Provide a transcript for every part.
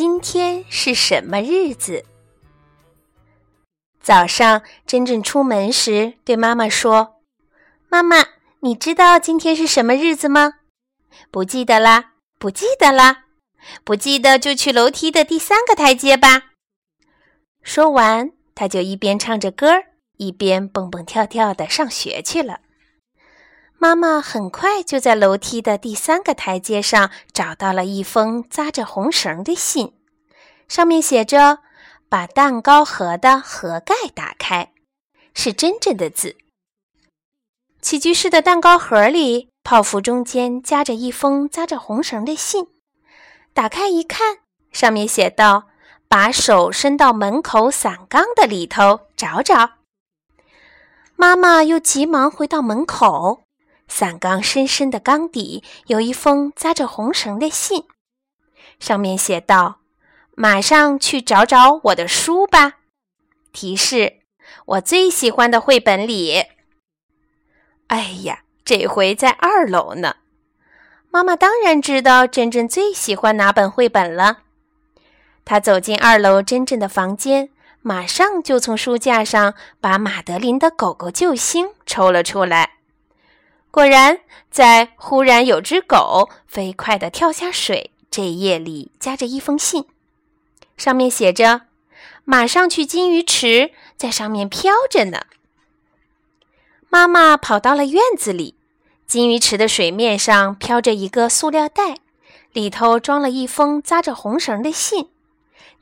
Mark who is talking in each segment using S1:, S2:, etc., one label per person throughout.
S1: 今天是什么日子？早上，真正出门时对妈妈说：“妈妈，你知道今天是什么日子吗？”“不记得啦，不记得啦，不记得就去楼梯的第三个台阶吧。”说完，他就一边唱着歌，一边蹦蹦跳跳的上学去了。妈妈很快就在楼梯的第三个台阶上找到了一封扎着红绳的信，上面写着：“把蛋糕盒的盒盖打开。”是真正的字。起居室的蛋糕盒里，泡芙中间夹着一封扎着红绳的信。打开一看，上面写道：“把手伸到门口伞缸的里头找找。”妈妈又急忙回到门口。伞缸深深的缸底有一封扎着红绳的信，上面写道：“马上去找找我的书吧。”提示：我最喜欢的绘本里。哎呀，这回在二楼呢。妈妈当然知道珍珍最喜欢哪本绘本了。她走进二楼珍珍的房间，马上就从书架上把马德琳的狗狗救星抽了出来。果然，在忽然有只狗飞快地跳下水这页里夹着一封信，上面写着：“马上去金鱼池，在上面飘着呢。”妈妈跑到了院子里，金鱼池的水面上飘着一个塑料袋，里头装了一封扎着红绳的信。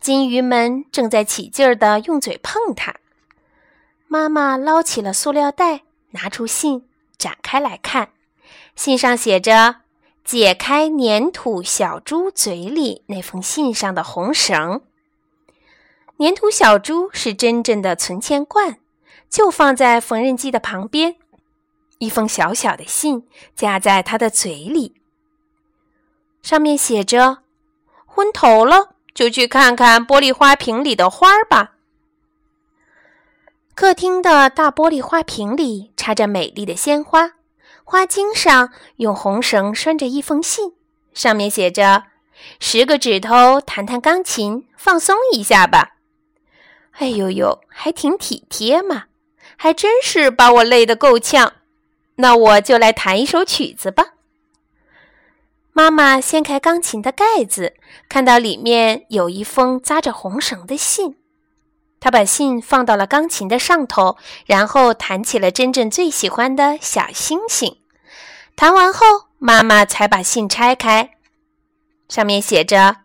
S1: 金鱼们正在起劲儿地用嘴碰它。妈妈捞起了塑料袋，拿出信。展开来看，信上写着：“解开粘土小猪嘴里那封信上的红绳。”粘土小猪是真正的存钱罐，就放在缝纫机的旁边。一封小小的信夹在他的嘴里，上面写着：“昏头了，就去看看玻璃花瓶里的花吧。”客厅的大玻璃花瓶里插着美丽的鲜花，花茎上用红绳拴着一封信，上面写着：“十个指头弹弹钢琴，放松一下吧。”哎呦呦，还挺体贴嘛，还真是把我累得够呛。那我就来弹一首曲子吧。妈妈掀开钢琴的盖子，看到里面有一封扎着红绳的信。他把信放到了钢琴的上头，然后弹起了真正最喜欢的小星星。弹完后，妈妈才把信拆开，上面写着：“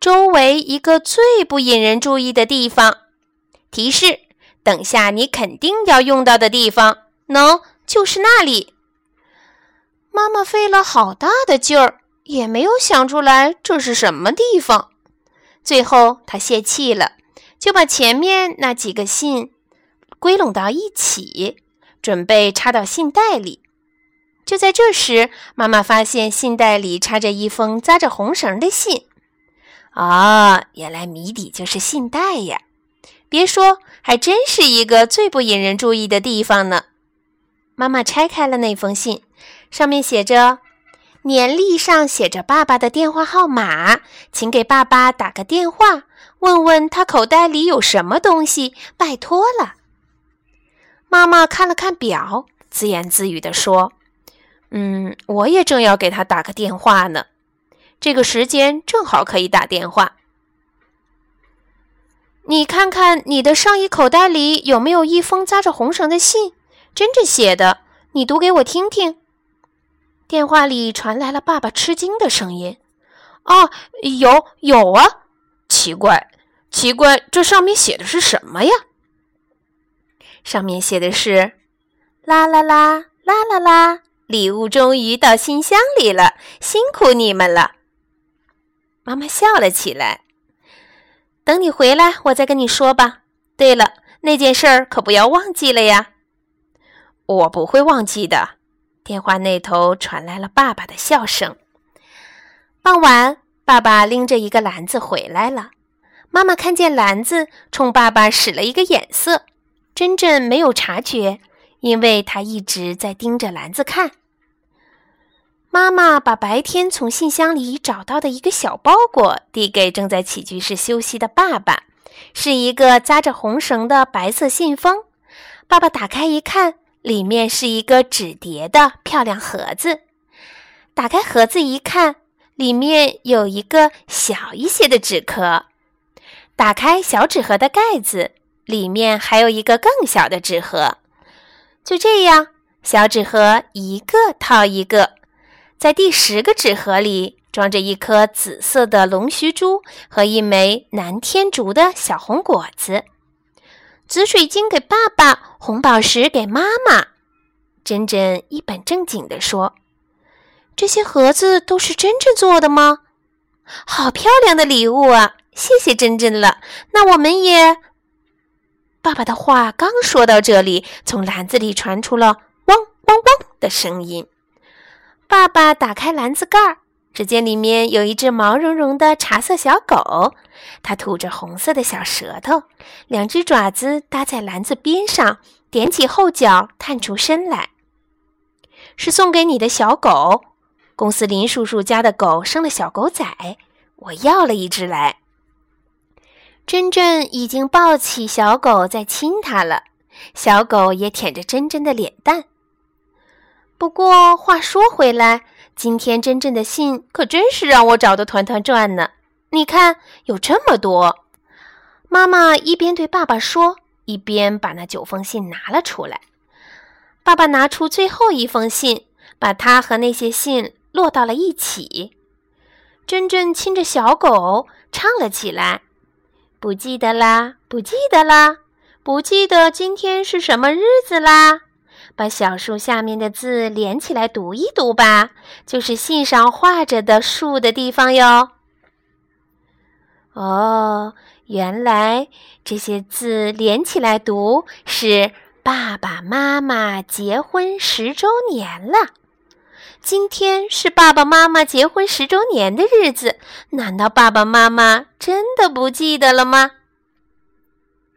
S1: 周围一个最不引人注意的地方。”提示：等下你肯定要用到的地方，喏，就是那里。妈妈费了好大的劲儿，也没有想出来这是什么地方。最后，她泄气了。就把前面那几个信归拢到一起，准备插到信袋里。就在这时，妈妈发现信袋里插着一封扎着红绳的信。啊，原来谜底就是信袋呀！别说，还真是一个最不引人注意的地方呢。妈妈拆开了那封信，上面写着：“年历上写着爸爸的电话号码，请给爸爸打个电话。”问问他口袋里有什么东西，拜托了。妈妈看了看表，自言自语地说：“嗯，我也正要给他打个电话呢，这个时间正好可以打电话。你看看你的上衣口袋里有没有一封扎着红绳的信，真正写的，你读给我听听。”电话里传来了爸爸吃惊的声音：“哦，有，有啊。”奇怪，奇怪，这上面写的是什么呀？上面写的是“啦啦啦啦啦啦”，礼物终于到信箱里了，辛苦你们了。妈妈笑了起来。等你回来，我再跟你说吧。对了，那件事儿可不要忘记了呀。我不会忘记的。电话那头传来了爸爸的笑声。傍晚。爸爸拎着一个篮子回来了，妈妈看见篮子，冲爸爸使了一个眼色。真正没有察觉，因为他一直在盯着篮子看。妈妈把白天从信箱里找到的一个小包裹递给正在起居室休息的爸爸，是一个扎着红绳的白色信封。爸爸打开一看，里面是一个纸叠的漂亮盒子。打开盒子一看，里面有一个小一些的纸壳。打开小纸盒的盖子，里面还有一个更小的纸盒。就这样，小纸盒一个套一个，在第十个纸盒里装着一颗紫色的龙须珠和一枚南天竹的小红果子。紫水晶给爸爸，红宝石给妈妈。珍珍一本正经地说：“这些盒子都是珍珍做的吗？好漂亮的礼物啊！谢谢珍珍了。那我们也……”爸爸的话刚说到这里，从篮子里传出了“汪汪汪”的声音。爸爸打开篮子盖儿。只见里面有一只毛茸茸的茶色小狗，它吐着红色的小舌头，两只爪子搭在篮子边上，踮起后脚探出身来。是送给你的小狗，公司林叔叔家的狗生了小狗仔，我要了一只来。珍珍已经抱起小狗在亲它了，小狗也舔着珍珍的脸蛋。不过话说回来。今天真正的信可真是让我找得团团转呢！你看，有这么多。妈妈一边对爸爸说，一边把那九封信拿了出来。爸爸拿出最后一封信，把它和那些信摞到了一起。真正亲着小狗唱了起来：“不记得啦，不记得啦，不记得今天是什么日子啦。”把小树下面的字连起来读一读吧，就是信上画着的树的地方哟。哦，原来这些字连起来读是爸爸妈妈结婚十周年了。今天是爸爸妈妈结婚十周年的日子，难道爸爸妈妈真的不记得了吗？